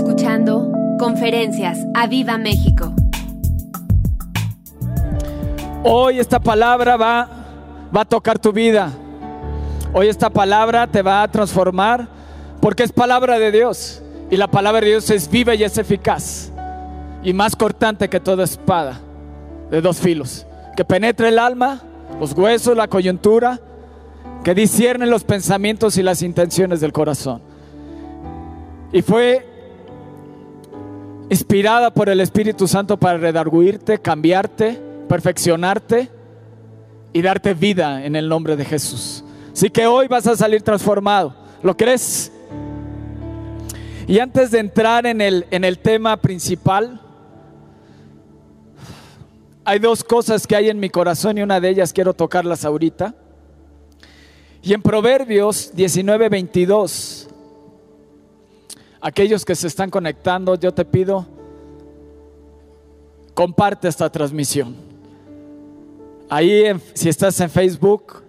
escuchando Conferencias a Viva México. Hoy esta palabra va, va a tocar tu vida. Hoy esta palabra te va a transformar porque es palabra de Dios. Y la palabra de Dios es viva y es eficaz. Y más cortante que toda espada de dos filos. Que penetre el alma, los huesos, la coyuntura. Que discierne los pensamientos y las intenciones del corazón. Y fue inspirada por el Espíritu Santo para redarguirte, cambiarte, perfeccionarte y darte vida en el nombre de Jesús. Así que hoy vas a salir transformado. ¿Lo crees? Y antes de entrar en el, en el tema principal, hay dos cosas que hay en mi corazón y una de ellas quiero tocarlas ahorita. Y en Proverbios 19, 22 aquellos que se están conectando, yo te pido, comparte esta transmisión. Ahí, si estás en Facebook,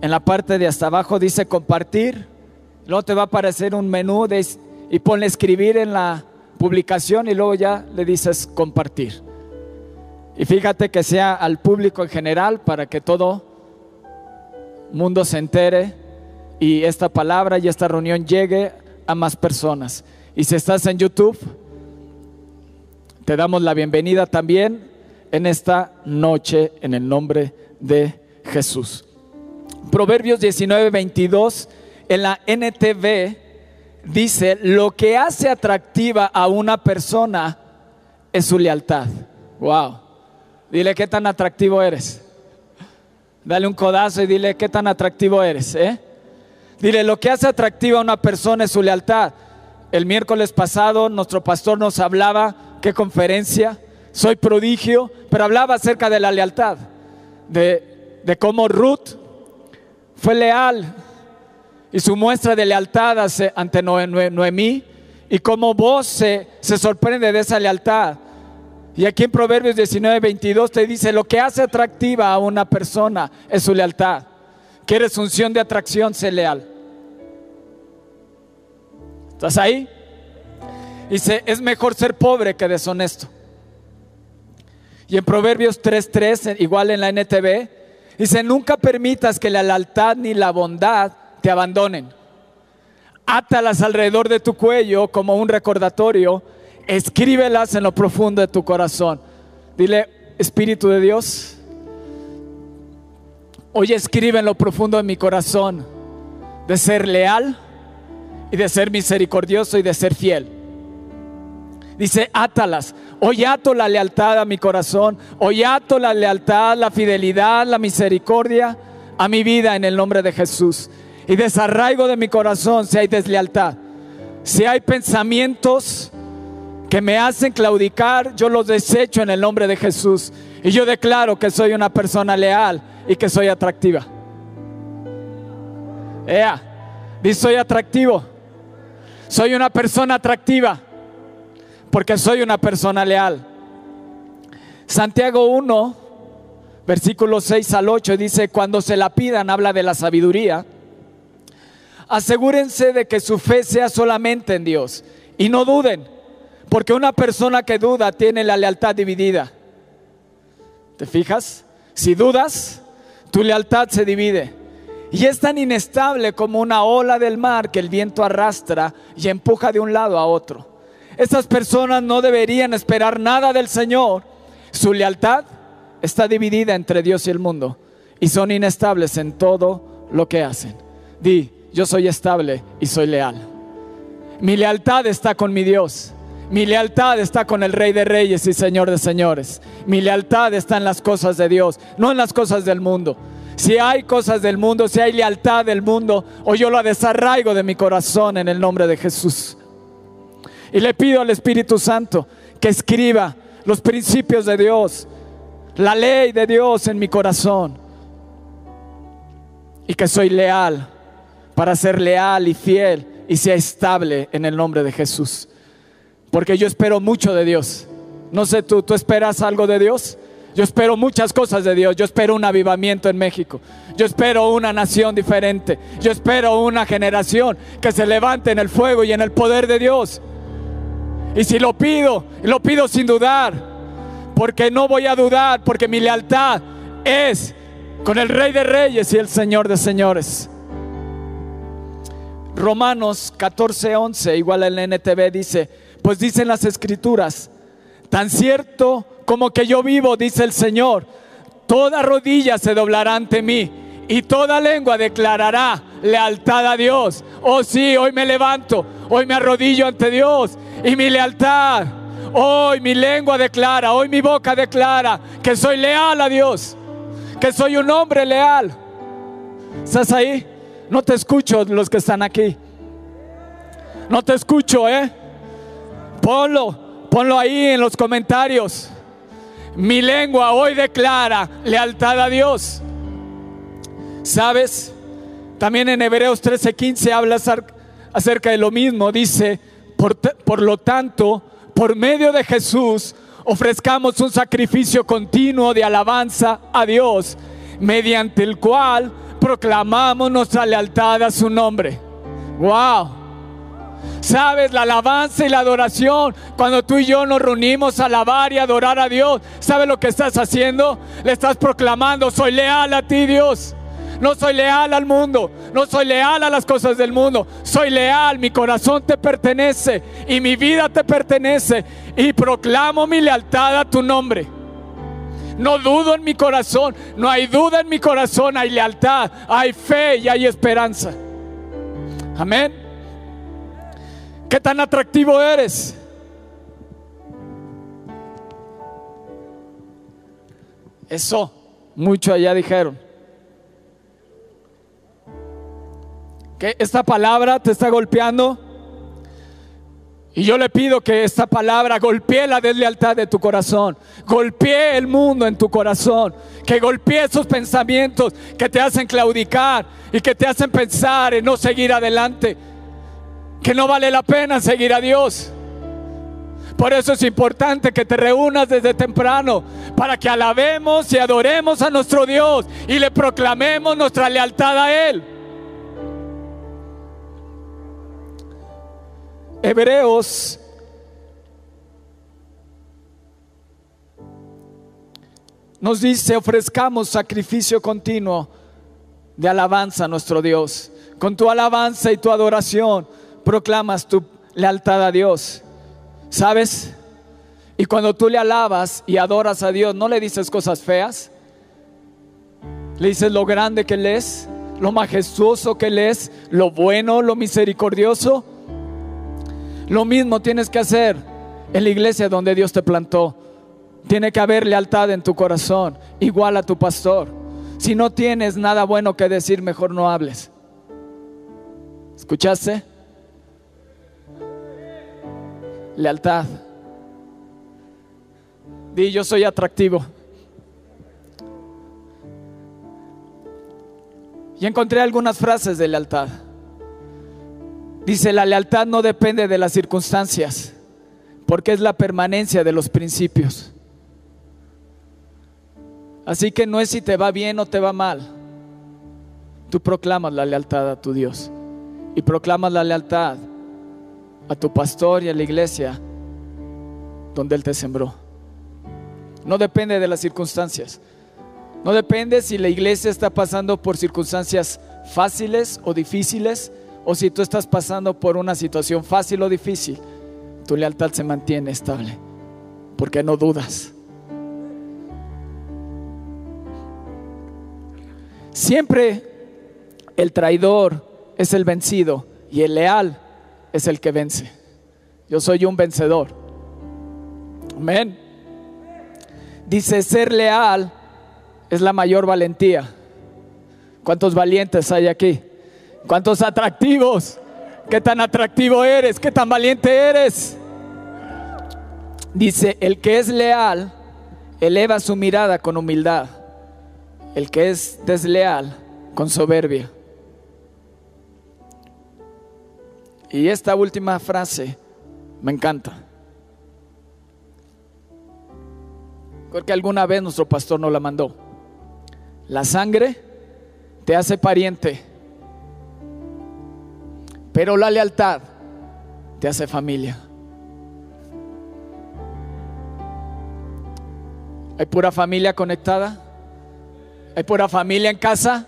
en la parte de hasta abajo dice compartir. Luego te va a aparecer un menú y ponle escribir en la publicación y luego ya le dices compartir. Y fíjate que sea al público en general para que todo mundo se entere y esta palabra y esta reunión llegue más personas. Y si estás en YouTube, te damos la bienvenida también en esta noche en el nombre de Jesús. Proverbios 19, 22 en la NTV dice, lo que hace atractiva a una persona es su lealtad. Wow. Dile qué tan atractivo eres. Dale un codazo y dile qué tan atractivo eres. ¿eh? Dile, lo que hace atractiva a una persona es su lealtad. El miércoles pasado nuestro pastor nos hablaba, qué conferencia, soy prodigio, pero hablaba acerca de la lealtad, de, de cómo Ruth fue leal y su muestra de lealtad ante Noemí y cómo vos se, se sorprende de esa lealtad. Y aquí en Proverbios 19, 22 te dice, lo que hace atractiva a una persona es su lealtad. ¿Quieres unción de atracción? Sé leal. ¿Estás ahí? Dice, es mejor ser pobre que deshonesto. Y en Proverbios 3.3, igual en la NTV, dice, nunca permitas que la lealtad ni la bondad te abandonen. Átalas alrededor de tu cuello como un recordatorio, escríbelas en lo profundo de tu corazón. Dile, Espíritu de Dios, hoy escribe en lo profundo de mi corazón de ser leal y de ser misericordioso y de ser fiel. Dice, átalas. Hoy ato la lealtad a mi corazón. Hoy ato la lealtad, la fidelidad, la misericordia a mi vida en el nombre de Jesús. Y desarraigo de mi corazón si hay deslealtad. Si hay pensamientos que me hacen claudicar, yo los desecho en el nombre de Jesús. Y yo declaro que soy una persona leal y que soy atractiva. Ea, dice soy atractivo. Soy una persona atractiva porque soy una persona leal. Santiago 1, versículos 6 al 8 dice, cuando se la pidan, habla de la sabiduría. Asegúrense de que su fe sea solamente en Dios y no duden, porque una persona que duda tiene la lealtad dividida. ¿Te fijas? Si dudas, tu lealtad se divide. Y es tan inestable como una ola del mar que el viento arrastra y empuja de un lado a otro. Estas personas no deberían esperar nada del Señor. Su lealtad está dividida entre Dios y el mundo y son inestables en todo lo que hacen. Di, yo soy estable y soy leal. Mi lealtad está con mi Dios. Mi lealtad está con el Rey de Reyes y Señor de Señores. Mi lealtad está en las cosas de Dios, no en las cosas del mundo. Si hay cosas del mundo, si hay lealtad del mundo, o yo la desarraigo de mi corazón en el nombre de Jesús. Y le pido al Espíritu Santo que escriba los principios de Dios, la ley de Dios en mi corazón. Y que soy leal para ser leal y fiel y sea estable en el nombre de Jesús. Porque yo espero mucho de Dios. No sé tú, ¿tú esperas algo de Dios? Yo espero muchas cosas de Dios. Yo espero un avivamiento en México. Yo espero una nación diferente. Yo espero una generación que se levante en el fuego y en el poder de Dios. Y si lo pido, lo pido sin dudar. Porque no voy a dudar, porque mi lealtad es con el Rey de Reyes y el Señor de Señores. Romanos 14:11, igual el NTV dice, pues dicen las escrituras, tan cierto como que yo vivo, dice el Señor, toda rodilla se doblará ante mí y toda lengua declarará lealtad a Dios. Oh sí, hoy me levanto, hoy me arrodillo ante Dios y mi lealtad, hoy mi lengua declara, hoy mi boca declara que soy leal a Dios, que soy un hombre leal. ¿Estás ahí? No te escucho los que están aquí. No te escucho, ¿eh? Ponlo, ponlo ahí en los comentarios. Mi lengua hoy declara lealtad a Dios. ¿Sabes? También en Hebreos 13:15 habla acerca de lo mismo. Dice, por, por lo tanto, por medio de Jesús, ofrezcamos un sacrificio continuo de alabanza a Dios, mediante el cual proclamamos nuestra lealtad a su nombre. Wow. Sabes, la alabanza y la adoración, cuando tú y yo nos reunimos a alabar y adorar a Dios, ¿sabes lo que estás haciendo? Le estás proclamando, soy leal a ti Dios. No soy leal al mundo, no soy leal a las cosas del mundo, soy leal, mi corazón te pertenece y mi vida te pertenece y proclamo mi lealtad a tu nombre. No dudo en mi corazón, no hay duda en mi corazón, hay lealtad, hay fe y hay esperanza. Amén. ¿Qué tan atractivo eres? Eso, mucho allá dijeron. Que esta palabra te está golpeando. Y yo le pido que esta palabra golpee la deslealtad de tu corazón, golpee el mundo en tu corazón, que golpee esos pensamientos que te hacen claudicar y que te hacen pensar en no seguir adelante que no vale la pena seguir a Dios. Por eso es importante que te reúnas desde temprano para que alabemos y adoremos a nuestro Dios y le proclamemos nuestra lealtad a Él. Hebreos nos dice, ofrezcamos sacrificio continuo de alabanza a nuestro Dios. Con tu alabanza y tu adoración proclamas tu lealtad a Dios. ¿Sabes? Y cuando tú le alabas y adoras a Dios, no le dices cosas feas. Le dices lo grande que Él es, lo majestuoso que Él es, lo bueno, lo misericordioso. Lo mismo tienes que hacer en la iglesia donde Dios te plantó. Tiene que haber lealtad en tu corazón, igual a tu pastor. Si no tienes nada bueno que decir, mejor no hables. ¿Escuchaste? Lealtad. Di, yo soy atractivo. Y encontré algunas frases de lealtad. Dice, la lealtad no depende de las circunstancias, porque es la permanencia de los principios. Así que no es si te va bien o te va mal. Tú proclamas la lealtad a tu Dios y proclamas la lealtad a tu pastor y a la iglesia donde Él te sembró. No depende de las circunstancias. No depende si la iglesia está pasando por circunstancias fáciles o difíciles o si tú estás pasando por una situación fácil o difícil. Tu lealtad se mantiene estable porque no dudas. Siempre el traidor es el vencido y el leal es el que vence. Yo soy un vencedor. Amén. Dice, ser leal es la mayor valentía. ¿Cuántos valientes hay aquí? ¿Cuántos atractivos? ¿Qué tan atractivo eres? ¿Qué tan valiente eres? Dice, el que es leal eleva su mirada con humildad. El que es desleal con soberbia. Y esta última frase me encanta. Creo que alguna vez nuestro pastor nos la mandó. La sangre te hace pariente, pero la lealtad te hace familia. ¿Hay pura familia conectada? ¿Hay pura familia en casa?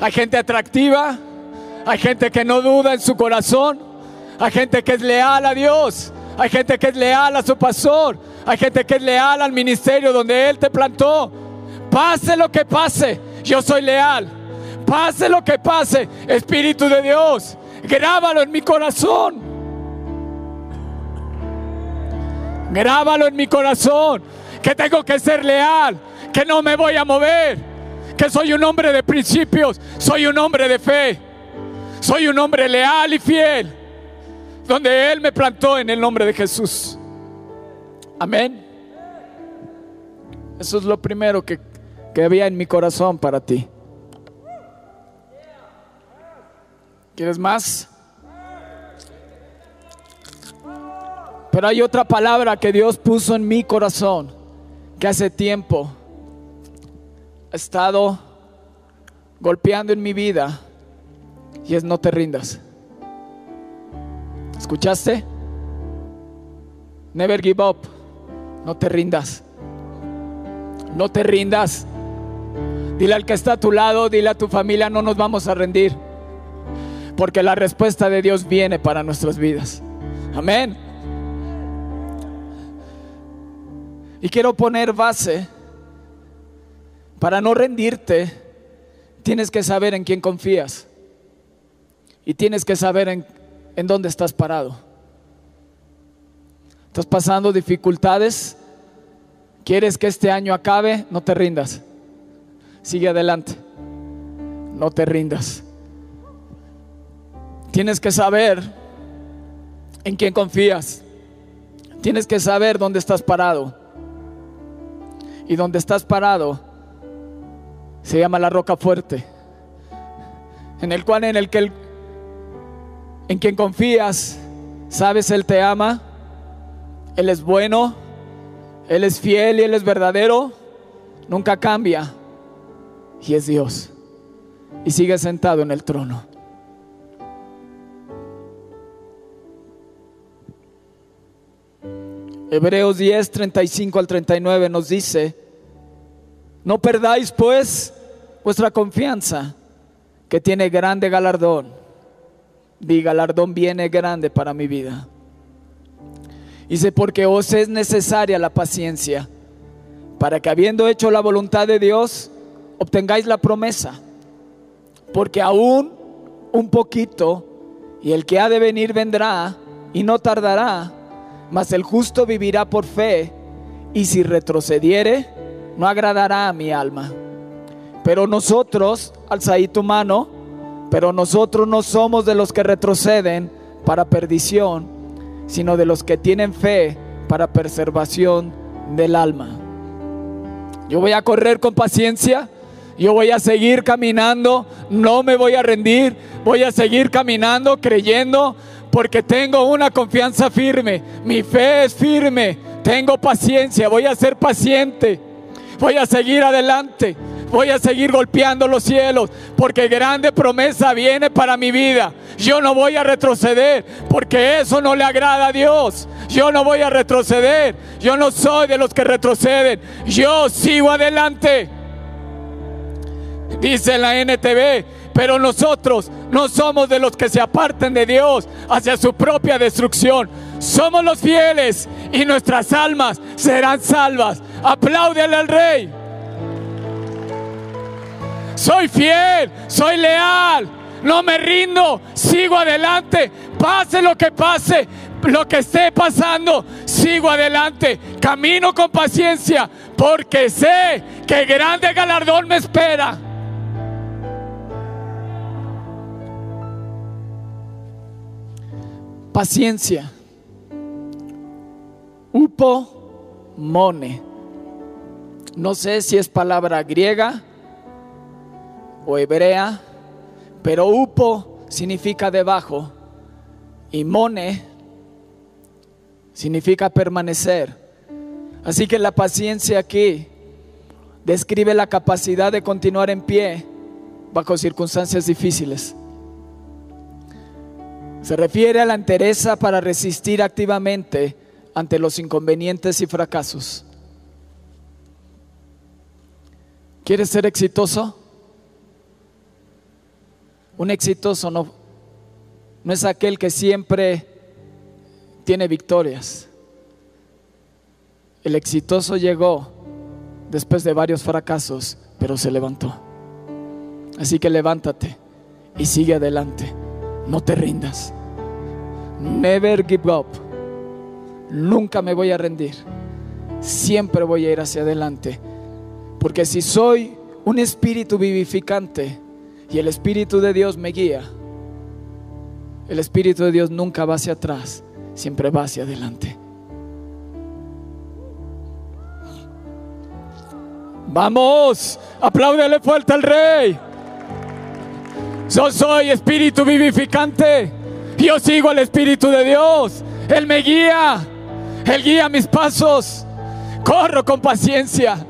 ¿Hay gente atractiva? ¿Hay gente que no duda en su corazón? ¿Hay gente que es leal a Dios? ¿Hay gente que es leal a su pastor? ¿Hay gente que es leal al ministerio donde Él te plantó? Pase lo que pase, yo soy leal. Pase lo que pase, Espíritu de Dios, grábalo en mi corazón. Grábalo en mi corazón, que tengo que ser leal, que no me voy a mover, que soy un hombre de principios, soy un hombre de fe, soy un hombre leal y fiel, donde Él me plantó en el nombre de Jesús. Amén. Eso es lo primero que, que había en mi corazón para ti. ¿Quieres más? Pero hay otra palabra que Dios puso en mi corazón, que hace tiempo ha estado golpeando en mi vida, y es no te rindas. ¿Escuchaste? Never give up. No te rindas. No te rindas. Dile al que está a tu lado, dile a tu familia, no nos vamos a rendir. Porque la respuesta de Dios viene para nuestras vidas. Amén. Y quiero poner base. Para no rendirte, tienes que saber en quién confías. Y tienes que saber en, dónde estás parado. ¿Estás pasando dificultades? ¿Quieres que este año acabe? No te rindas. Sigue adelante. No te rindas. Tienes que saber en quién confías. Tienes que saber dónde estás parado. Y donde estás parado se llama la roca fuerte. En el cual en el que el, en quien confías, sabes él te ama, él es bueno, él es fiel y él es verdadero, nunca cambia y es Dios. Y sigue sentado en el trono. Hebreos 10, 35 al 39 nos dice, no perdáis pues vuestra confianza, que tiene grande galardón. Di galardón viene grande para mi vida. Dice, porque os es necesaria la paciencia, para que habiendo hecho la voluntad de Dios, obtengáis la promesa. Porque aún un poquito, y el que ha de venir vendrá, y no tardará, mas el justo vivirá por fe, y si retrocediere, no agradará a mi alma. Pero nosotros, alzaí tu mano, pero nosotros no somos de los que retroceden para perdición, sino de los que tienen fe para preservación del alma. Yo voy a correr con paciencia, yo voy a seguir caminando, no me voy a rendir, voy a seguir caminando creyendo porque tengo una confianza firme, mi fe es firme, tengo paciencia, voy a ser paciente, voy a seguir adelante, voy a seguir golpeando los cielos, porque grande promesa viene para mi vida. Yo no voy a retroceder, porque eso no le agrada a Dios. Yo no voy a retroceder, yo no soy de los que retroceden, yo sigo adelante. Dice la NTV, pero nosotros no somos de los que se aparten de Dios hacia su propia destrucción. Somos los fieles y nuestras almas serán salvas. Apláudele al rey. Soy fiel, soy leal, no me rindo, sigo adelante, pase lo que pase, lo que esté pasando, sigo adelante, camino con paciencia, porque sé que grande galardón me espera. Paciencia. Upo mone. No sé si es palabra griega o hebrea, pero upo significa debajo y mone significa permanecer. Así que la paciencia aquí describe la capacidad de continuar en pie bajo circunstancias difíciles. Se refiere a la entereza para resistir activamente ante los inconvenientes y fracasos. ¿Quieres ser exitoso? Un exitoso no, no es aquel que siempre tiene victorias. El exitoso llegó después de varios fracasos, pero se levantó. Así que levántate y sigue adelante. No te rindas. Never give up. Nunca me voy a rendir. Siempre voy a ir hacia adelante. Porque si soy un espíritu vivificante y el Espíritu de Dios me guía, el Espíritu de Dios nunca va hacia atrás, siempre va hacia adelante. Vamos, apláudele fuerte al Rey. Yo soy espíritu vivificante. Yo sigo al Espíritu de Dios. Él me guía. Él guía mis pasos. Corro con paciencia.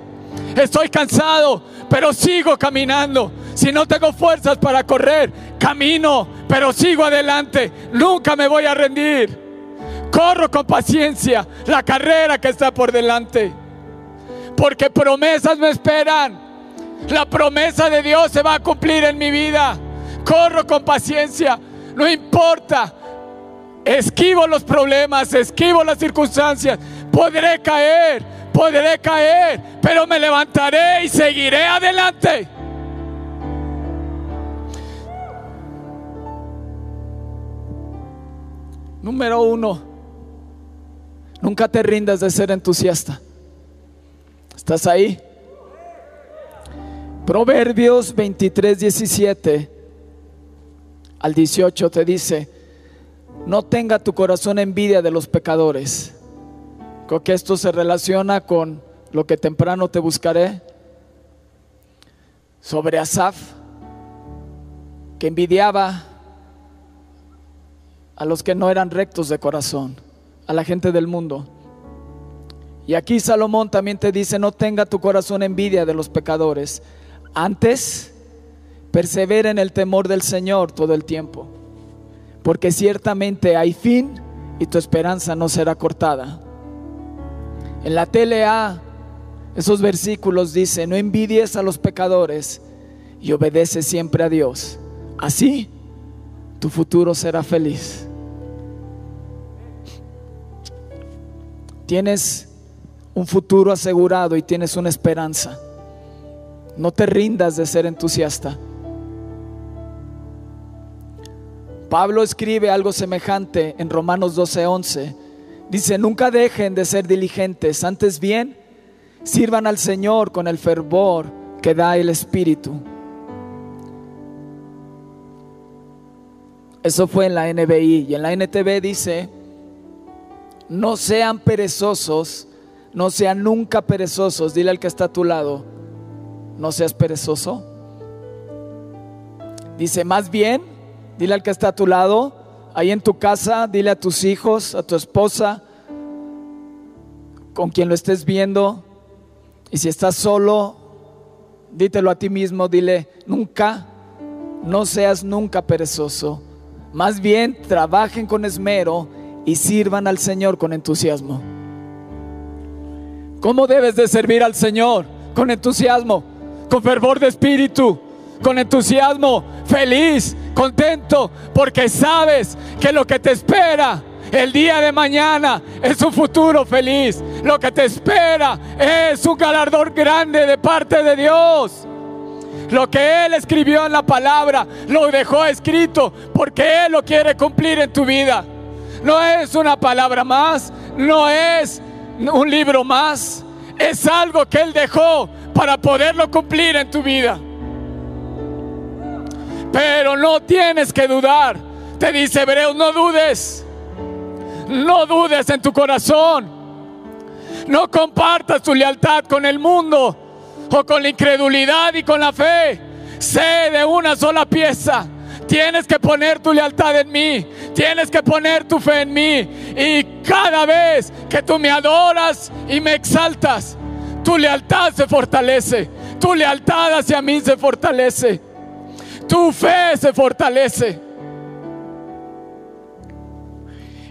Estoy cansado, pero sigo caminando. Si no tengo fuerzas para correr, camino, pero sigo adelante. Nunca me voy a rendir. Corro con paciencia la carrera que está por delante. Porque promesas me esperan. La promesa de Dios se va a cumplir en mi vida. Corro con paciencia. No importa. Esquivo los problemas, esquivo las circunstancias. Podré caer, podré caer, pero me levantaré y seguiré adelante. Número uno, nunca te rindas de ser entusiasta. ¿Estás ahí? Proverbios 23, 17 al 18 te dice, no tenga tu corazón envidia de los pecadores. Creo que esto se relaciona con lo que temprano te buscaré sobre Asaf, que envidiaba a los que no eran rectos de corazón, a la gente del mundo. Y aquí Salomón también te dice, no tenga tu corazón envidia de los pecadores. Antes, persevera en el temor del Señor todo el tiempo, porque ciertamente hay fin y tu esperanza no será cortada. En la TLA, esos versículos dicen, no envidies a los pecadores y obedece siempre a Dios. Así, tu futuro será feliz. Tienes un futuro asegurado y tienes una esperanza. No te rindas de ser entusiasta. Pablo escribe algo semejante en Romanos 12:11. Dice, nunca dejen de ser diligentes, antes bien, sirvan al Señor con el fervor que da el Espíritu. Eso fue en la NBI y en la NTV dice, no sean perezosos, no sean nunca perezosos. Dile al que está a tu lado, no seas perezoso. Dice, más bien, dile al que está a tu lado, ahí en tu casa, dile a tus hijos, a tu esposa, con quien lo estés viendo. Y si estás solo, dítelo a ti mismo, dile, nunca, no seas nunca perezoso. Más bien, trabajen con esmero y sirvan al Señor con entusiasmo. ¿Cómo debes de servir al Señor? Con entusiasmo, con fervor de espíritu, con entusiasmo, feliz, contento, porque sabes que lo que te espera el día de mañana es un futuro feliz. Lo que te espera es un galardón grande de parte de Dios. Lo que Él escribió en la palabra lo dejó escrito porque Él lo quiere cumplir en tu vida. No es una palabra más, no es un libro más, es algo que Él dejó para poderlo cumplir en tu vida. Pero no tienes que dudar. Te dice Hebreos, no dudes. No dudes en tu corazón. No compartas tu lealtad con el mundo o con la incredulidad y con la fe. Sé de una sola pieza. Tienes que poner tu lealtad en mí. Tienes que poner tu fe en mí. Y cada vez que tú me adoras y me exaltas, tu lealtad se fortalece. Tu lealtad hacia mí se fortalece. Tu fe se fortalece.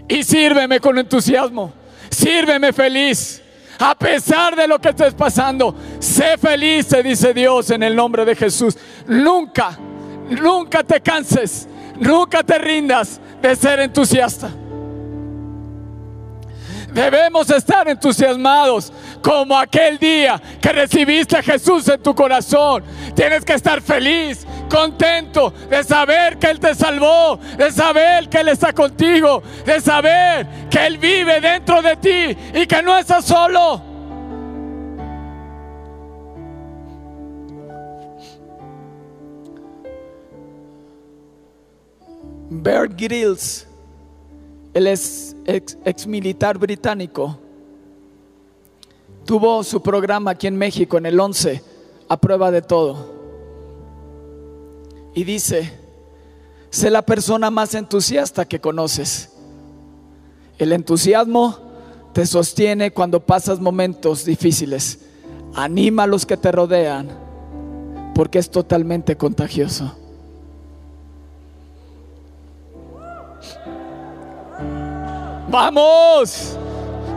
Y sírveme con entusiasmo. Sírveme feliz. A pesar de lo que estés pasando, sé feliz, te dice Dios en el nombre de Jesús. Nunca, nunca te canses, nunca te rindas de ser entusiasta. Debemos estar entusiasmados como aquel día que recibiste a Jesús en tu corazón. Tienes que estar feliz, contento de saber que Él te salvó, de saber que Él está contigo, de saber que Él vive dentro de ti y que no estás solo. Bear Grylls, él es ex, ex militar británico, tuvo su programa aquí en México en el 11, a prueba de todo. Y dice, sé la persona más entusiasta que conoces. El entusiasmo te sostiene cuando pasas momentos difíciles. Anima a los que te rodean porque es totalmente contagioso. Vamos,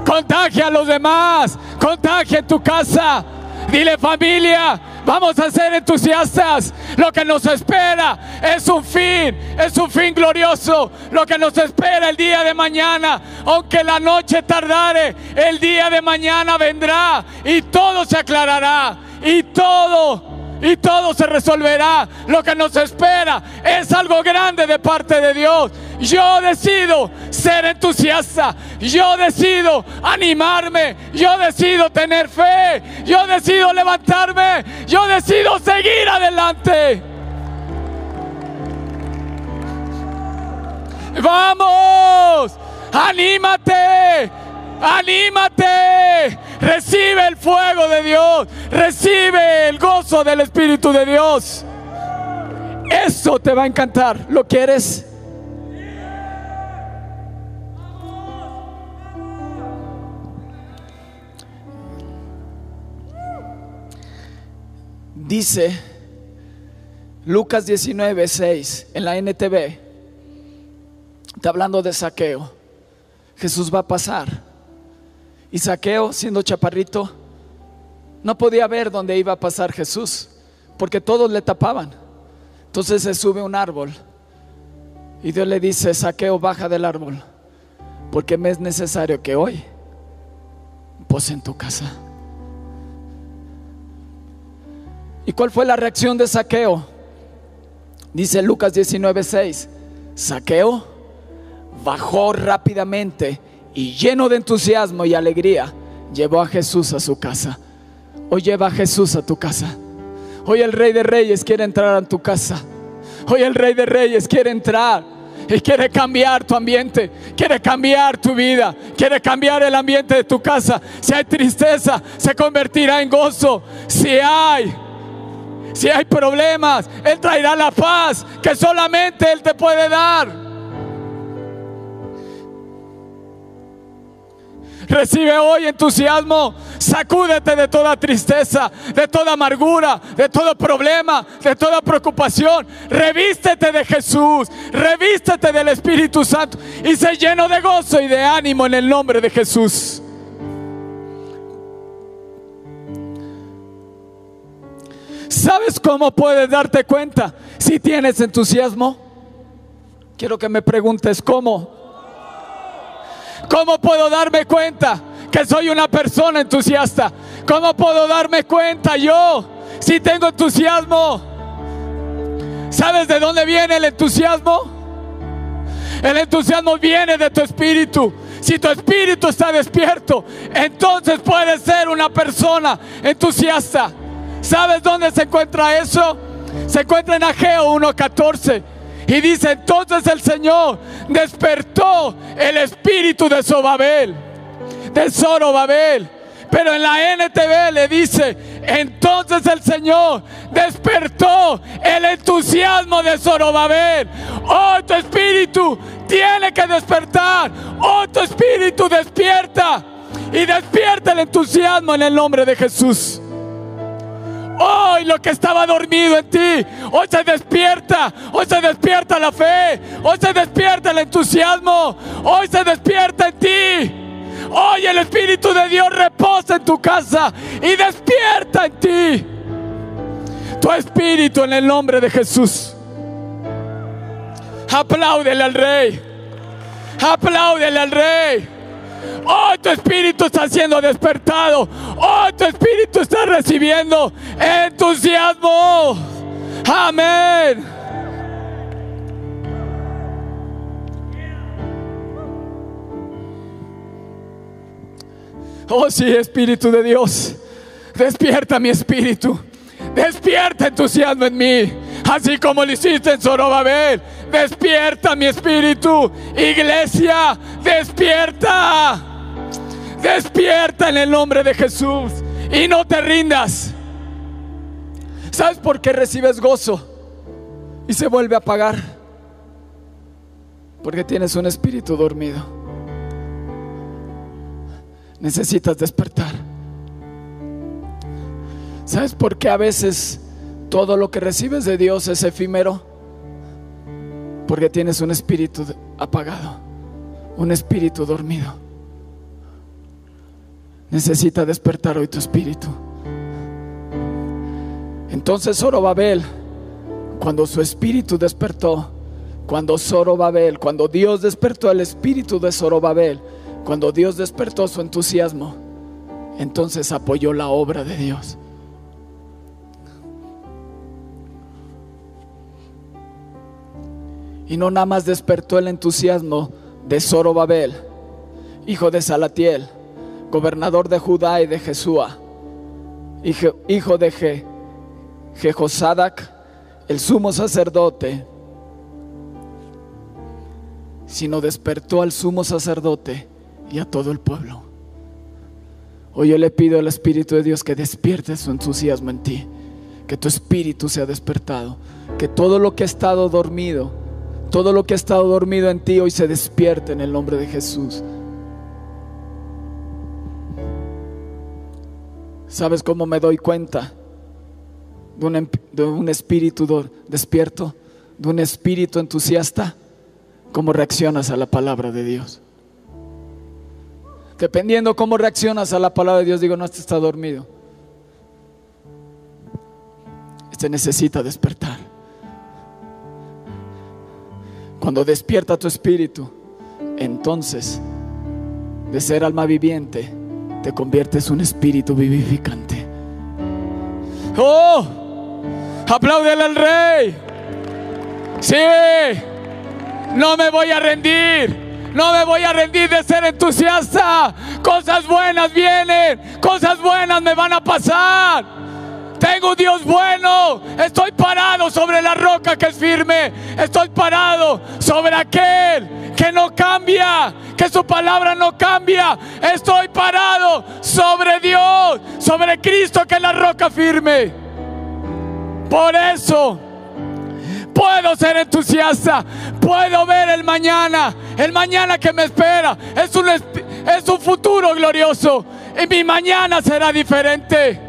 contagia a los demás, contagia en tu casa. Dile familia, vamos a ser entusiastas. Lo que nos espera es un fin, es un fin glorioso. Lo que nos espera el día de mañana, aunque la noche tardare, el día de mañana vendrá y todo se aclarará y todo y todo se resolverá. Lo que nos espera es algo grande de parte de Dios. Yo decido ser entusiasta. Yo decido animarme. Yo decido tener fe. Yo decido levantarme. Yo decido seguir adelante. Vamos. Anímate. Anímate. Recibe el fuego de Dios. Recibe el gozo del Espíritu de Dios. Eso te va a encantar. ¿Lo quieres? Dice Lucas 19, 6 en la NTV. Está hablando de saqueo. Jesús va a pasar. Y saqueo, siendo chaparrito, no podía ver dónde iba a pasar Jesús, porque todos le tapaban. Entonces se sube un árbol. Y Dios le dice, saqueo, baja del árbol, porque me es necesario que hoy pose en tu casa. ¿Y cuál fue la reacción de Saqueo? Dice Lucas 19:6. Saqueo bajó rápidamente y lleno de entusiasmo y alegría llevó a Jesús a su casa. Hoy lleva a Jesús a tu casa. Hoy el Rey de Reyes quiere entrar a tu casa. Hoy el Rey de Reyes quiere entrar y quiere cambiar tu ambiente, quiere cambiar tu vida, quiere cambiar el ambiente de tu casa. Si hay tristeza, se convertirá en gozo. Si hay si hay problemas, Él traerá la paz que solamente Él te puede dar. Recibe hoy entusiasmo. Sacúdete de toda tristeza, de toda amargura, de todo problema, de toda preocupación. Revístete de Jesús, revístete del Espíritu Santo y sé lleno de gozo y de ánimo en el nombre de Jesús. ¿Sabes cómo puedes darte cuenta si tienes entusiasmo? Quiero que me preguntes cómo. ¿Cómo puedo darme cuenta que soy una persona entusiasta? ¿Cómo puedo darme cuenta yo si tengo entusiasmo? ¿Sabes de dónde viene el entusiasmo? El entusiasmo viene de tu espíritu. Si tu espíritu está despierto, entonces puedes ser una persona entusiasta. ¿Sabes dónde se encuentra eso? Se encuentra en Ageo 1.14. Y dice, entonces el Señor despertó el espíritu de Sobabel, de Zorobabel. Pero en la NTV le dice, entonces el Señor despertó el entusiasmo de Zorobabel. Oh, tu espíritu tiene que despertar. Oh, tu espíritu despierta. Y despierta el entusiasmo en el nombre de Jesús. Hoy lo que estaba dormido en ti, hoy se despierta, hoy se despierta la fe, hoy se despierta el entusiasmo, hoy se despierta en ti. Hoy el Espíritu de Dios reposa en tu casa y despierta en ti tu espíritu en el nombre de Jesús. Apláudele al Rey. Apláudele al Rey. Hoy tu espíritu está siendo despertado. Hoy tu espíritu está recibiendo entusiasmo. Amén. Oh sí, Espíritu de Dios. Despierta mi espíritu. Despierta entusiasmo en mí. Así como lo hiciste en Zorobabel. Despierta mi espíritu. Iglesia, despierta. Despierta en el nombre de Jesús. Y no te rindas. ¿Sabes por qué recibes gozo? Y se vuelve a apagar. Porque tienes un espíritu dormido. Necesitas despertar. ¿Sabes por qué a veces todo lo que recibes de Dios es efímero? Porque tienes un espíritu apagado, un espíritu dormido. Necesita despertar hoy tu espíritu. Entonces Zorobabel, cuando su espíritu despertó, cuando Zorobabel, cuando Dios despertó el espíritu de Zorobabel, cuando Dios despertó su entusiasmo, entonces apoyó la obra de Dios. Y no nada más despertó el entusiasmo de Zorobabel, hijo de Salatiel, gobernador de Judá y de Jesúa, hijo de Je, el sumo sacerdote, sino despertó al sumo sacerdote y a todo el pueblo. Hoy yo le pido al Espíritu de Dios que despierte su entusiasmo en ti, que tu espíritu sea despertado, que todo lo que ha estado dormido, todo lo que ha estado dormido en ti hoy se despierte en el nombre de Jesús. ¿Sabes cómo me doy cuenta de un, de un espíritu despierto, de un espíritu entusiasta? ¿Cómo reaccionas a la palabra de Dios? Dependiendo cómo reaccionas a la palabra de Dios, digo, no, este está dormido. Este necesita despertar. Cuando despierta tu espíritu, entonces de ser alma viviente, te conviertes en un espíritu vivificante. ¡Oh! ¡Apláudele al rey! ¡Sí! No me voy a rendir. No me voy a rendir de ser entusiasta. Cosas buenas vienen. Cosas buenas me van a pasar. Tengo un Dios bueno. Estoy parado sobre la roca que es firme. Estoy parado sobre aquel que no cambia. Que su palabra no cambia. Estoy parado sobre Dios. Sobre Cristo que es la roca firme. Por eso puedo ser entusiasta, puedo ver el mañana, el mañana que me espera. Es un, es un futuro glorioso y mi mañana será diferente.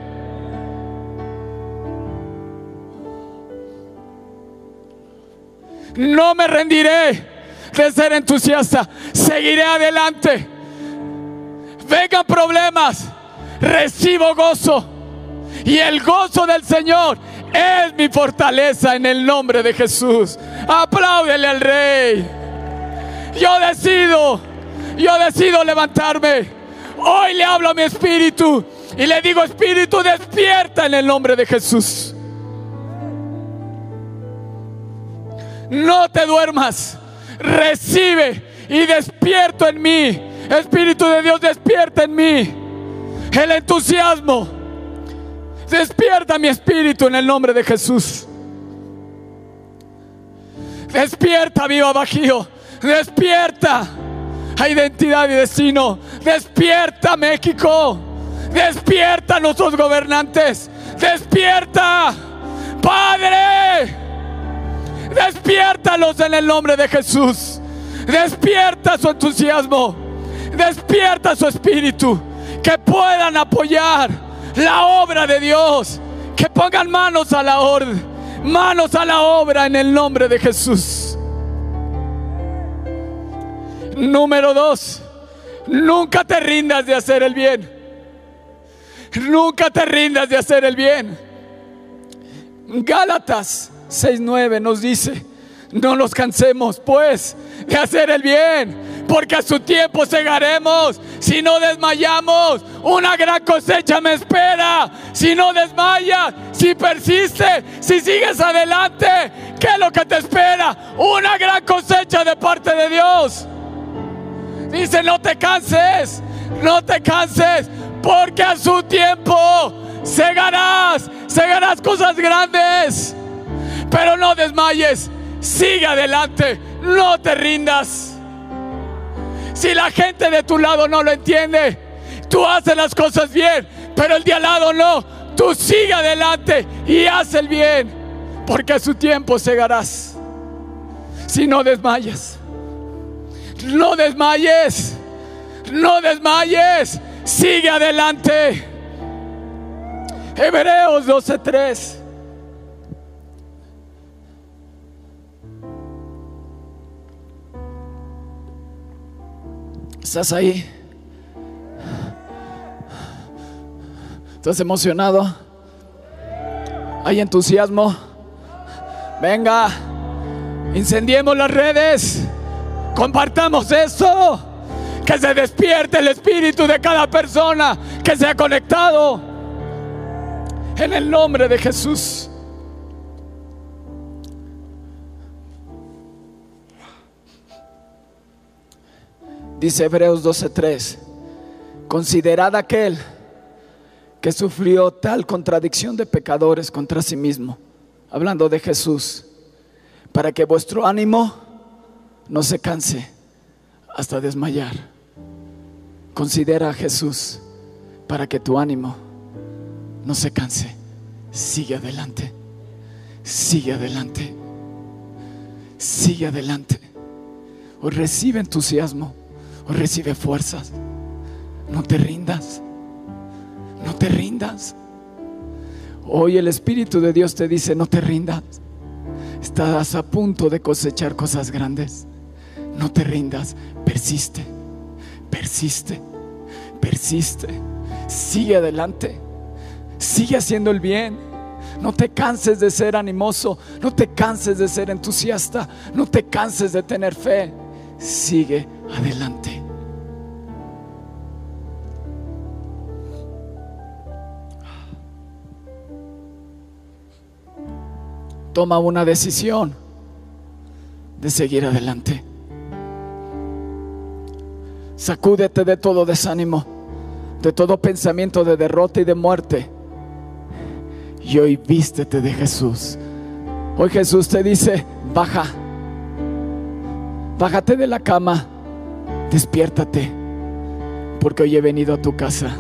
No me rendiré de ser entusiasta, seguiré adelante. Vengan problemas, recibo gozo. Y el gozo del Señor es mi fortaleza en el nombre de Jesús. Apláudele al Rey. Yo decido, yo decido levantarme. Hoy le hablo a mi espíritu y le digo, espíritu, despierta en el nombre de Jesús. No te duermas, recibe y despierto en mí. Espíritu de Dios, despierta en mí el entusiasmo Despierta mi espíritu en el nombre de Jesús. Despierta, viva Bajío. Despierta a identidad y destino. Despierta, México. Despierta nuestros gobernantes. Despierta, Padre. Despiértalos en el nombre de Jesús. Despierta su entusiasmo. Despierta su espíritu. Que puedan apoyar la obra de Dios. Que pongan manos a la orden, manos a la obra en el nombre de Jesús. Número dos, nunca te rindas de hacer el bien. Nunca te rindas de hacer el bien. Gálatas 6:9 nos dice, no nos cansemos pues de hacer el bien, porque a su tiempo segaremos. Si no desmayamos, una gran cosecha me espera. Si no desmayas, si persiste, si sigues adelante, ¿qué es lo que te espera? Una gran cosecha de parte de Dios. Dice, no te canses, no te canses, porque a su tiempo segarás, segarás cosas grandes. Pero no desmayes, sigue adelante, no te rindas. Si la gente de tu lado no lo entiende, tú haces las cosas bien, pero el de al lado no. Tú sigue adelante y haz el bien, porque a su tiempo segarás. Si no desmayas, no desmayes, no desmayes, sigue adelante. Hebreos 12:3. ¿Estás ahí? ¿Estás emocionado? ¿Hay entusiasmo? Venga, incendiemos las redes, compartamos eso, que se despierte el espíritu de cada persona que se ha conectado. En el nombre de Jesús. Dice Hebreos 12:3, considerad aquel que sufrió tal contradicción de pecadores contra sí mismo, hablando de Jesús, para que vuestro ánimo no se canse hasta desmayar. Considera a Jesús para que tu ánimo no se canse. Sigue adelante, sigue adelante, sigue adelante. Recibe entusiasmo o recibe fuerzas. No te rindas. No te rindas. Hoy el Espíritu de Dios te dice, no te rindas. Estás a punto de cosechar cosas grandes. No te rindas. Persiste. Persiste. Persiste. Sigue adelante. Sigue haciendo el bien. No te canses de ser animoso. No te canses de ser entusiasta. No te canses de tener fe. Sigue adelante. Toma una decisión de seguir adelante. Sacúdete de todo desánimo, de todo pensamiento de derrota y de muerte. Y hoy vístete de Jesús. Hoy Jesús te dice, baja, bájate de la cama despiértate, porque hoy he venido a tu casa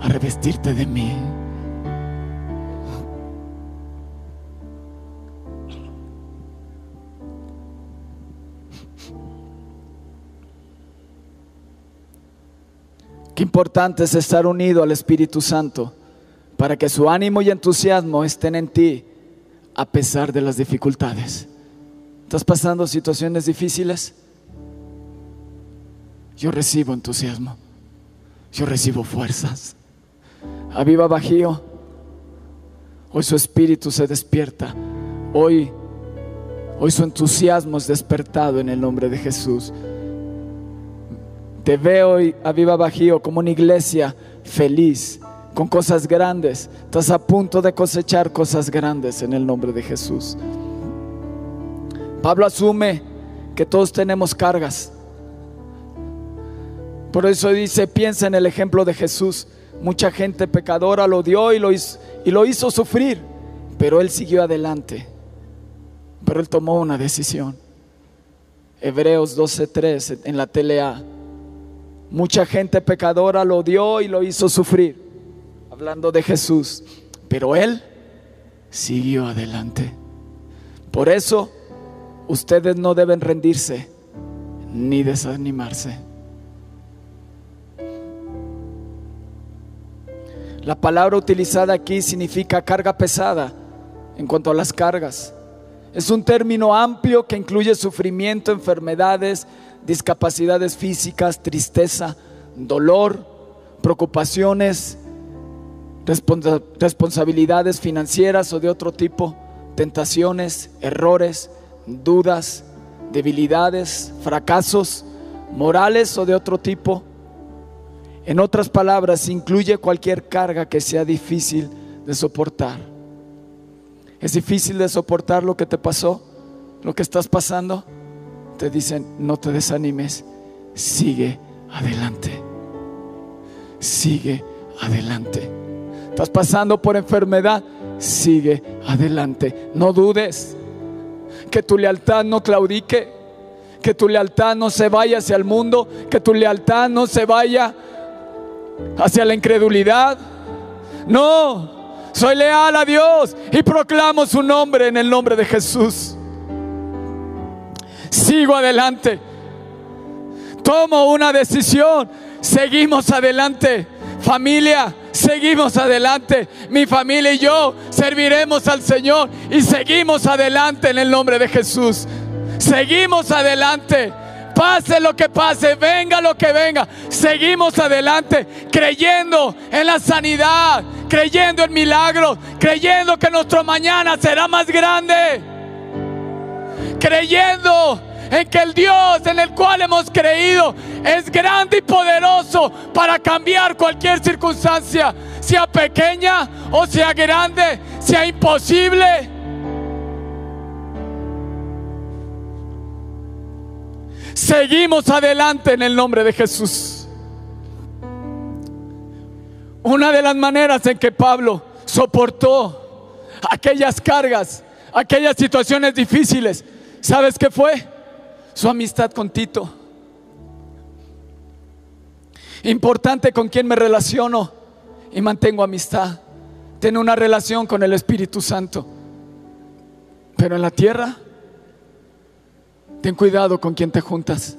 a revestirte de mí. Importante es estar unido al Espíritu Santo para que su ánimo y entusiasmo estén en ti a pesar de las dificultades. ¿Estás pasando situaciones difíciles? yo recibo entusiasmo, yo recibo fuerzas. Aviva Bajío, hoy su espíritu se despierta, hoy, hoy su entusiasmo es despertado en el nombre de Jesús. Te veo hoy, Aviva Bajío, como una iglesia feliz, con cosas grandes. Estás a punto de cosechar cosas grandes en el nombre de Jesús. Pablo asume que todos tenemos cargas. Por eso dice, piensa en el ejemplo de Jesús. Mucha gente pecadora lo dio y lo hizo, y lo hizo sufrir, pero él siguió adelante. Pero él tomó una decisión. Hebreos 12:3 en la TLA. Mucha gente pecadora lo dio y lo hizo sufrir, hablando de Jesús, pero él siguió adelante. Por eso ustedes no deben rendirse ni desanimarse. La palabra utilizada aquí significa carga pesada en cuanto a las cargas. Es un término amplio que incluye sufrimiento, enfermedades, discapacidades físicas, tristeza, dolor, preocupaciones, responsa- responsabilidades financieras o de otro tipo, tentaciones, errores, dudas, debilidades, fracasos morales o de otro tipo. En otras palabras, incluye cualquier carga que sea difícil de soportar. ¿Es difícil de soportar lo que te pasó? ¿Lo que estás pasando? Te dicen, no te desanimes, sigue adelante. Sigue adelante. Estás pasando por enfermedad, sigue adelante. No dudes que tu lealtad no claudique, que tu lealtad no se vaya hacia el mundo, que tu lealtad no se vaya hacia la incredulidad. No, soy leal a Dios y proclamo su nombre en el nombre de Jesús. Sigo adelante. Tomo una decisión. Seguimos adelante. Familia, seguimos adelante. Mi familia y yo serviremos al Señor y seguimos adelante en el nombre de Jesús. Seguimos adelante. Pase lo que pase, venga lo que venga. Seguimos adelante creyendo en la sanidad, creyendo en milagros, creyendo que nuestro mañana será más grande. Creyendo en que el Dios en el cual hemos creído es grande y poderoso para cambiar cualquier circunstancia, sea pequeña o sea grande, sea imposible. Seguimos adelante en el nombre de Jesús. Una de las maneras en que Pablo soportó aquellas cargas, aquellas situaciones difíciles, ¿sabes qué fue? Su amistad con Tito. Importante con quién me relaciono y mantengo amistad. Tengo una relación con el Espíritu Santo. Pero en la tierra, ten cuidado con quién te juntas.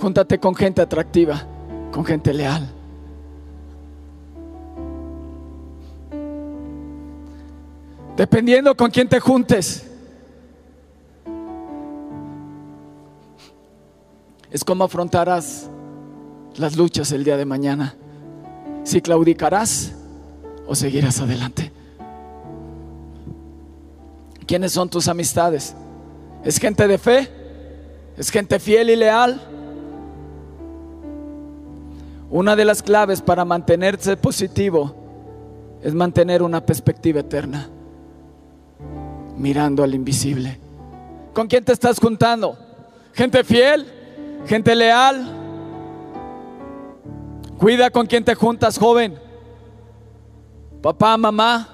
Júntate con gente atractiva, con gente leal. Dependiendo con quién te juntes, es como afrontarás las luchas el día de mañana. Si claudicarás o seguirás adelante. ¿Quiénes son tus amistades? ¿Es gente de fe? ¿Es gente fiel y leal? Una de las claves para mantenerse positivo es mantener una perspectiva eterna, mirando al invisible. ¿Con quién te estás juntando? ¿Gente fiel? ¿Gente leal? Cuida con quién te juntas, joven. Papá, mamá.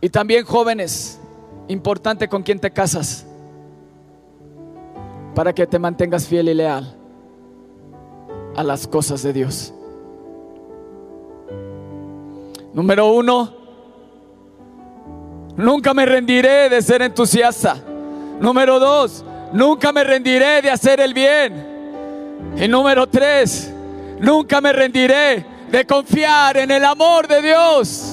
Y también jóvenes. Importante con quién te casas. Para que te mantengas fiel y leal a las cosas de Dios. Número uno, nunca me rendiré de ser entusiasta. Número dos, nunca me rendiré de hacer el bien. Y número tres, nunca me rendiré de confiar en el amor de Dios.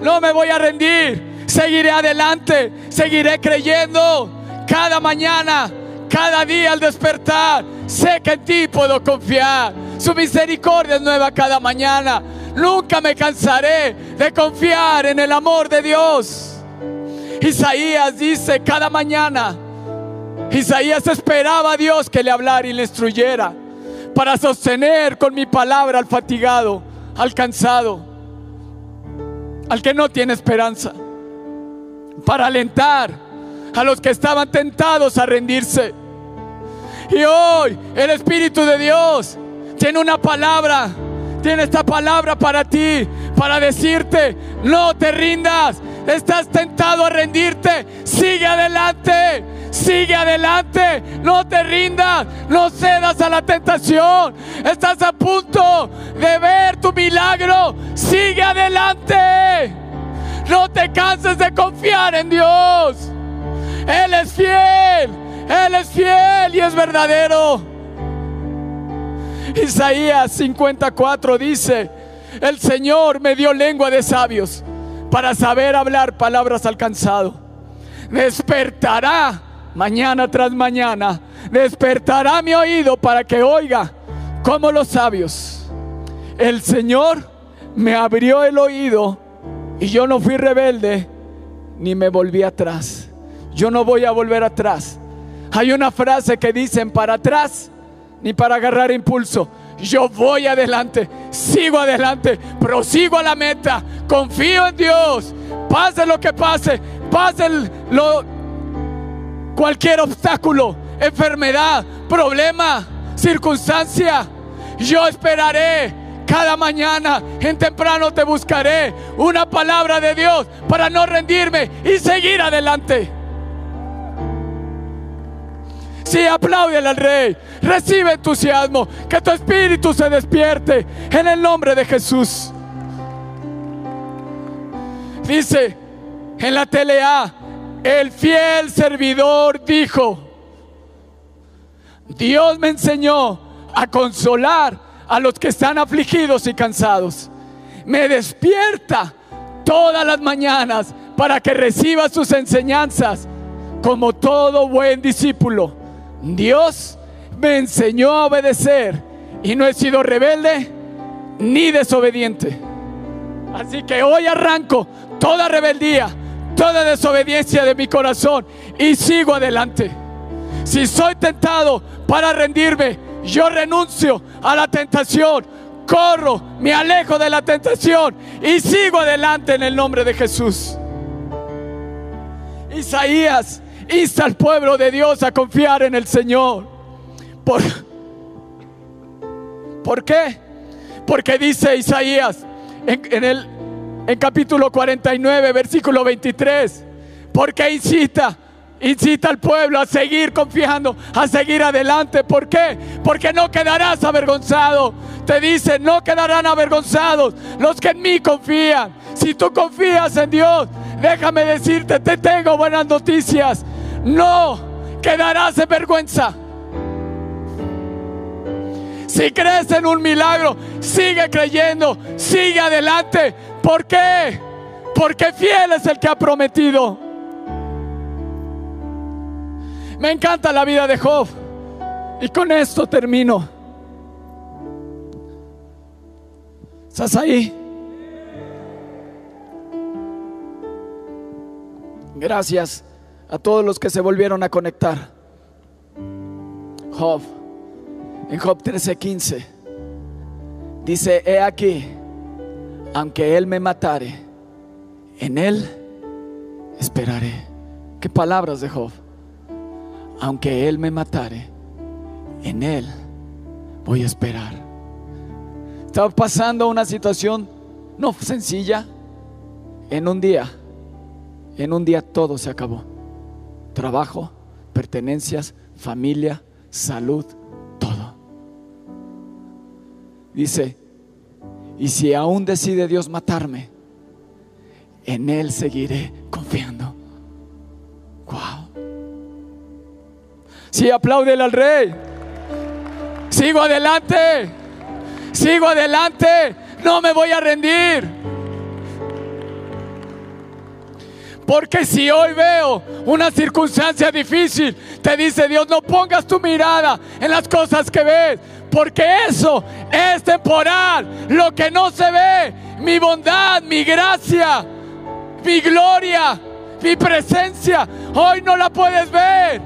No me voy a rendir, seguiré adelante, seguiré creyendo cada mañana, cada día al despertar. Sé que en ti puedo confiar. Su misericordia es nueva cada mañana. Nunca me cansaré de confiar en el amor de Dios. Isaías dice cada mañana, Isaías esperaba a Dios que le hablara y le instruyera para sostener con mi palabra al fatigado, al cansado, al que no tiene esperanza, para alentar a los que estaban tentados a rendirse. Y hoy el Espíritu de Dios tiene una palabra, tiene esta palabra para ti, para decirte, no te rindas, estás tentado a rendirte, sigue adelante. Sigue adelante, no te rindas, no cedas a la tentación. Estás a punto de ver tu milagro. Sigue adelante. No te canses de confiar en Dios. Él es fiel, Él es fiel y es verdadero. Isaías 54 dice, el Señor me dio lengua de sabios para saber hablar palabras al cansado despertará mañana tras mañana, despertará mi oído para que oiga como los sabios. El Señor me abrió el oído y yo no fui rebelde ni me volví atrás. Yo no voy a volver atrás. Hay una frase que dicen para atrás ni para agarrar impulso. Yo voy adelante, sigo adelante, prosigo a la meta, confío en Dios. Pase lo que pase, pase lo, cualquier obstáculo, enfermedad, problema, circunstancia. Yo esperaré cada mañana, en temprano te buscaré una palabra de Dios para no rendirme y seguir adelante. Sí, apláudele al rey. Recibe entusiasmo. Que tu espíritu se despierte en el nombre de Jesús. Dice en la telea, el fiel servidor dijo, Dios me enseñó a consolar a los que están afligidos y cansados. Me despierta todas las mañanas para que reciba sus enseñanzas como todo buen discípulo. Dios me enseñó a obedecer y no he sido rebelde ni desobediente. Así que hoy arranco toda rebeldía, toda desobediencia de mi corazón y sigo adelante. Si soy tentado para rendirme, yo renuncio a la tentación, corro, me alejo de la tentación y sigo adelante en el nombre de Jesús. Isaías insta al pueblo de Dios a confiar en el Señor. ¿Por, ¿Por qué? Porque dice Isaías en, el en capítulo 49, versículo 23, porque incita, incita al pueblo a seguir confiando, a seguir adelante. ¿Por qué? Porque no quedarás avergonzado. Te dice, no quedarán avergonzados los que en mí confían. Si tú confías en Dios, déjame decirte, te tengo buenas noticias. No quedarás en vergüenza. Si crees en un milagro, sigue creyendo, sigue adelante. ¿Por qué? Porque fiel es el que ha prometido. Me encanta la vida de Job. Y con esto termino. ¿Estás ahí? Gracias a todos los que se volvieron a conectar. Job en Job 13:15 dice, he aquí, aunque Él me matare, en Él esperaré. ¿Qué palabras de Job? Aunque Él me matare, en Él voy a esperar. Estaba pasando una situación no sencilla. En un día, en un día todo se acabó. Trabajo, pertenencias, familia, salud, Dice, y si aún decide Dios matarme, en Él seguiré confiando. Wow. Sí, apláudele al rey. Sigo adelante. Sigo adelante. No me voy a rendir. Porque si hoy veo una circunstancia difícil, te dice Dios, no pongas tu mirada en las cosas que ves, porque eso es temporal. Lo que no se ve, mi bondad, mi gracia, mi gloria, mi presencia, hoy no la puedes ver,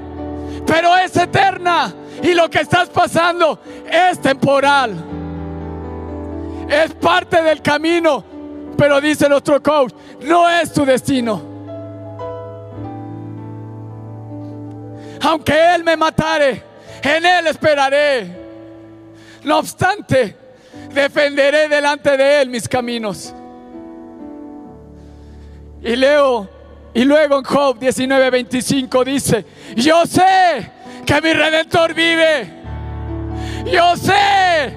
pero es eterna. Y lo que estás pasando es temporal. Es parte del camino, pero dice nuestro coach, no es tu destino. Aunque Él me matare, en Él esperaré. No obstante, defenderé delante de Él mis caminos. Y leo, y luego en Job 19:25 dice, yo sé que mi redentor vive. Yo sé,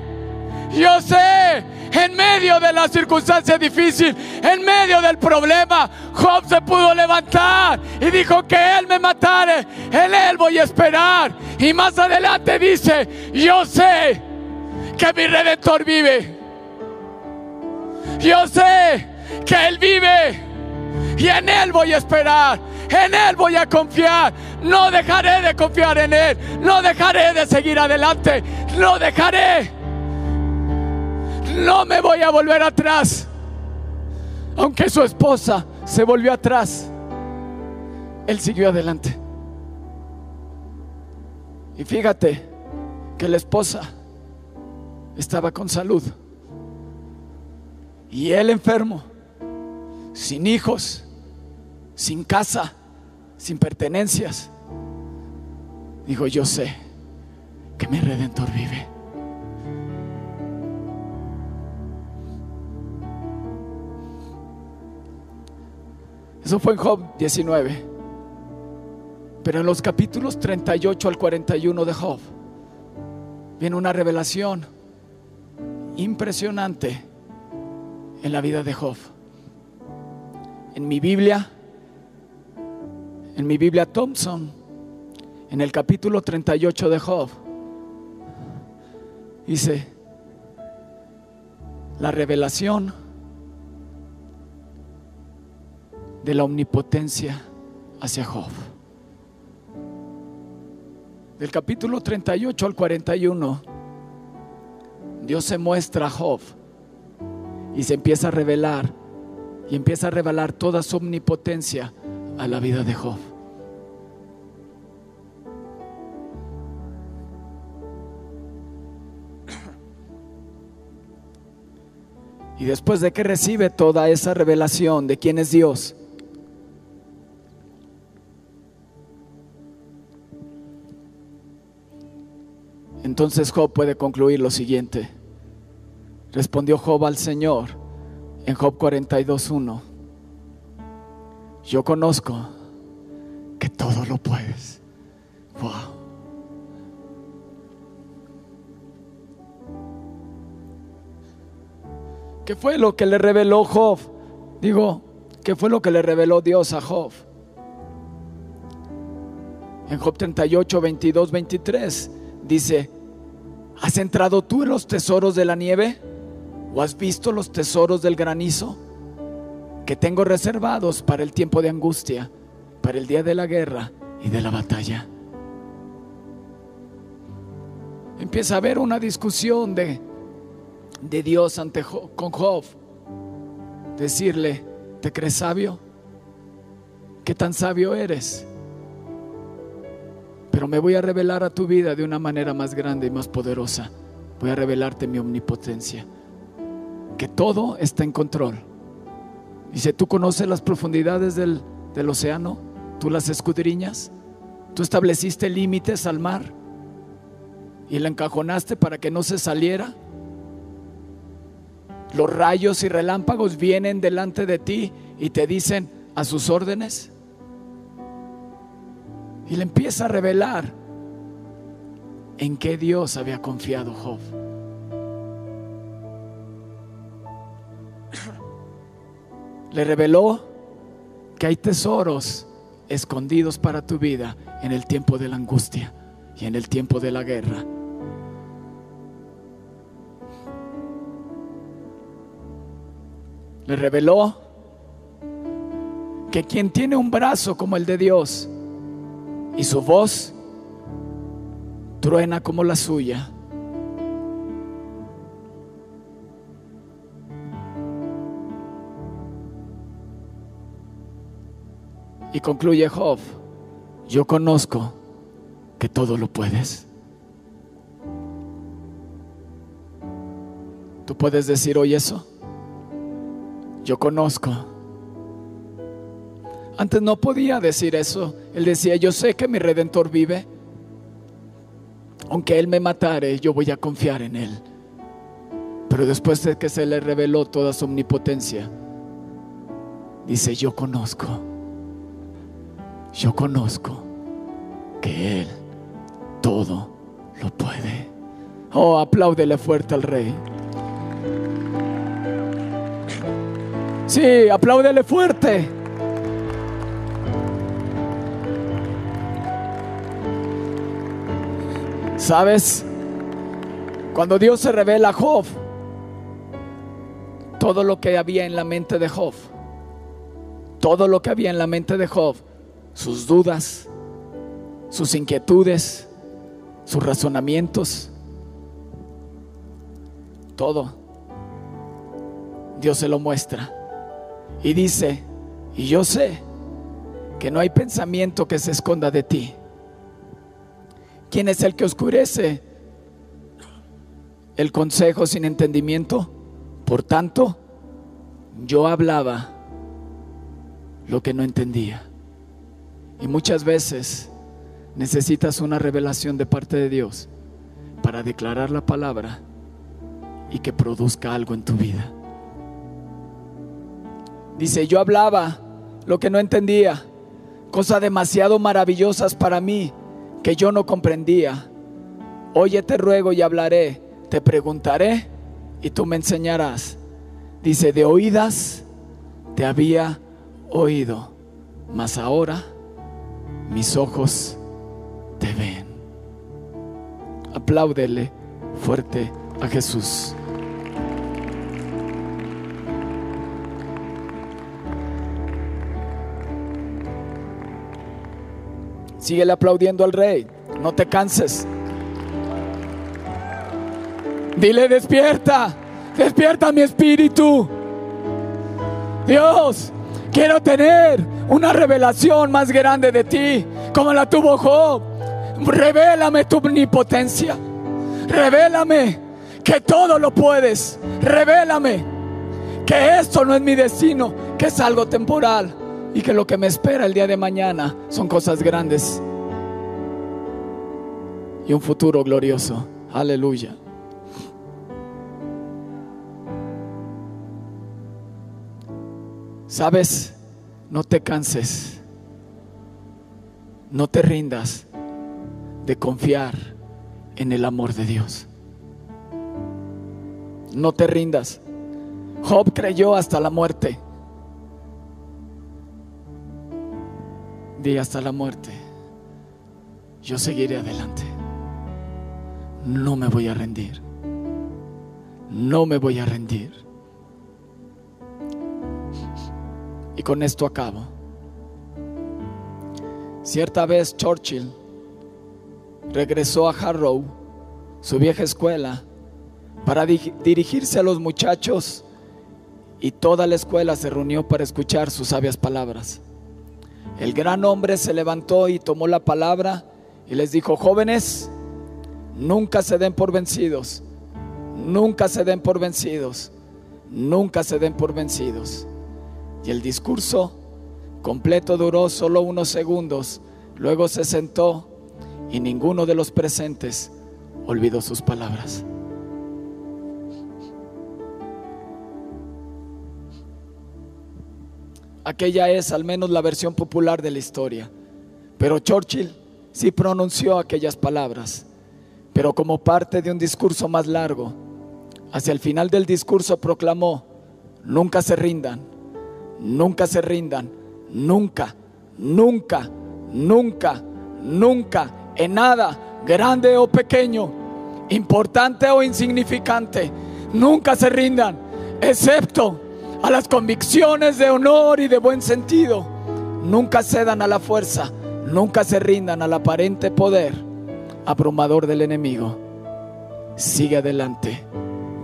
yo sé, en medio de la circunstancia difícil, en medio del problema, Job se pudo levantar y dijo que él me matare, en él voy a esperar. Y más adelante dice, yo sé que mi redentor vive. Yo sé que Él vive y en Él voy a esperar. En Él voy a confiar. No dejaré de confiar en Él. No dejaré de seguir adelante. No dejaré. No me voy a volver atrás. Aunque su esposa se volvió atrás, Él siguió adelante. Y fíjate que la esposa estaba con salud. Y él enfermo, sin hijos, sin casa, sin pertenencias. Dijo, yo sé que mi redentor vive. Eso fue en Job 19. Pero en los capítulos 38 al 41 de Job viene una revelación impresionante en la vida de Job. En mi Biblia, en mi Biblia Thompson, en el capítulo 38 de Job, dice, la revelación de la omnipotencia hacia Job. Del capítulo 38 al 41, Dios se muestra a Job y se empieza a revelar y empieza a revelar toda su omnipotencia a la vida de Job. Y después de que recibe toda esa revelación de quién es Dios, entonces Job puede concluir lo siguiente. Respondió Job al Señor en Job 42.1. Yo conozco que todo lo puedes. Wow. ¿Qué fue lo que le reveló Job? Digo, ¿qué fue lo que le reveló Dios a Job? En Job 38, 22, 23 dice, ¿has entrado tú en los tesoros de la nieve? ¿O has visto los tesoros del granizo que tengo reservados para el tiempo de angustia, para el día de la guerra y de la batalla? Empieza a haber una discusión de, de Dios ante con Job. Decirle, ¿te crees sabio? ¿Qué tan sabio eres? Pero me voy a revelar a tu vida de una manera más grande y más poderosa. Voy a revelarte mi omnipotencia que todo está en control. Dice, tú conoces las profundidades del, del océano, tú las escudriñas, tú estableciste límites al mar y la encajonaste para que no se saliera. Los rayos y relámpagos vienen delante de ti y te dicen a sus órdenes. Y le empieza a revelar en qué Dios había confiado Job. le reveló que hay tesoros escondidos para tu vida en el tiempo de la angustia y en el tiempo de la guerra. Le reveló que quien tiene un brazo como el de Dios y su voz truena como la suya, Y concluye Job, yo conozco que todo lo puedes. Tú puedes decir hoy eso. Yo conozco. Antes no podía decir eso. Él decía, yo sé que mi redentor vive. Aunque Él me matare, yo voy a confiar en Él. Pero después de que se le reveló toda su omnipotencia, dice, yo conozco yo conozco que Él todo lo puede. Oh, apláudele fuerte al Rey. Sí, apláudele fuerte. ¿Sabes? Cuando Dios se revela a Job, todo lo que había en la mente de Job, todo lo que había en la mente de Job sus dudas, sus inquietudes, sus razonamientos, todo. Dios se lo muestra. Y dice, y yo sé que no hay pensamiento que se esconda de ti. ¿Quién es el que oscurece el consejo sin entendimiento? Por tanto, yo hablaba lo que no entendía. Y muchas veces necesitas una revelación de parte de Dios para declarar la palabra y que produzca algo en tu vida. Dice, yo hablaba lo que no entendía, cosas demasiado maravillosas para mí que yo no comprendía. Oye, te ruego y hablaré, te preguntaré y tú me enseñarás. Dice, de oídas te había oído, mas ahora mis ojos te ven. Apláudele fuerte a Jesús. Síguele aplaudiendo al rey. No te canses. Dile, despierta. Despierta mi espíritu. Dios, quiero tener una revelación más grande de ti, como la tuvo Job. Revélame tu omnipotencia. Revélame que todo lo puedes. Revélame que esto no es mi destino, que es algo temporal y que lo que me espera el día de mañana son cosas grandes y un futuro glorioso. Aleluya. Sabes, no te canses, no te rindas de confiar en el amor de Dios. No te rindas. Job creyó hasta la muerte. Di hasta la muerte. Yo seguiré adelante. No me voy a rendir. No me voy a rendir. Y con esto acabo. Cierta vez Churchill regresó a Harrow, su vieja escuela, para dirigirse a los muchachos y toda la escuela se reunió para escuchar sus sabias palabras. El gran hombre se levantó y tomó la palabra y les dijo, jóvenes, nunca se den por vencidos, nunca se den por vencidos, nunca se den por vencidos. Y el discurso completo duró solo unos segundos, luego se sentó y ninguno de los presentes olvidó sus palabras. Aquella es al menos la versión popular de la historia. Pero Churchill sí pronunció aquellas palabras, pero como parte de un discurso más largo. Hacia el final del discurso proclamó, nunca se rindan, nunca se rindan, nunca, nunca, nunca, nunca, en nada, grande o pequeño, importante o insignificante, nunca se rindan, excepto a las convicciones de honor y de buen sentido. Nunca cedan a la fuerza, nunca se rindan al aparente poder abrumador del enemigo. Sigue adelante.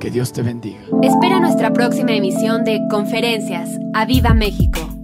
Que Dios te bendiga. Espera nuestra próxima emisión de Conferencias. ¡A Viva México!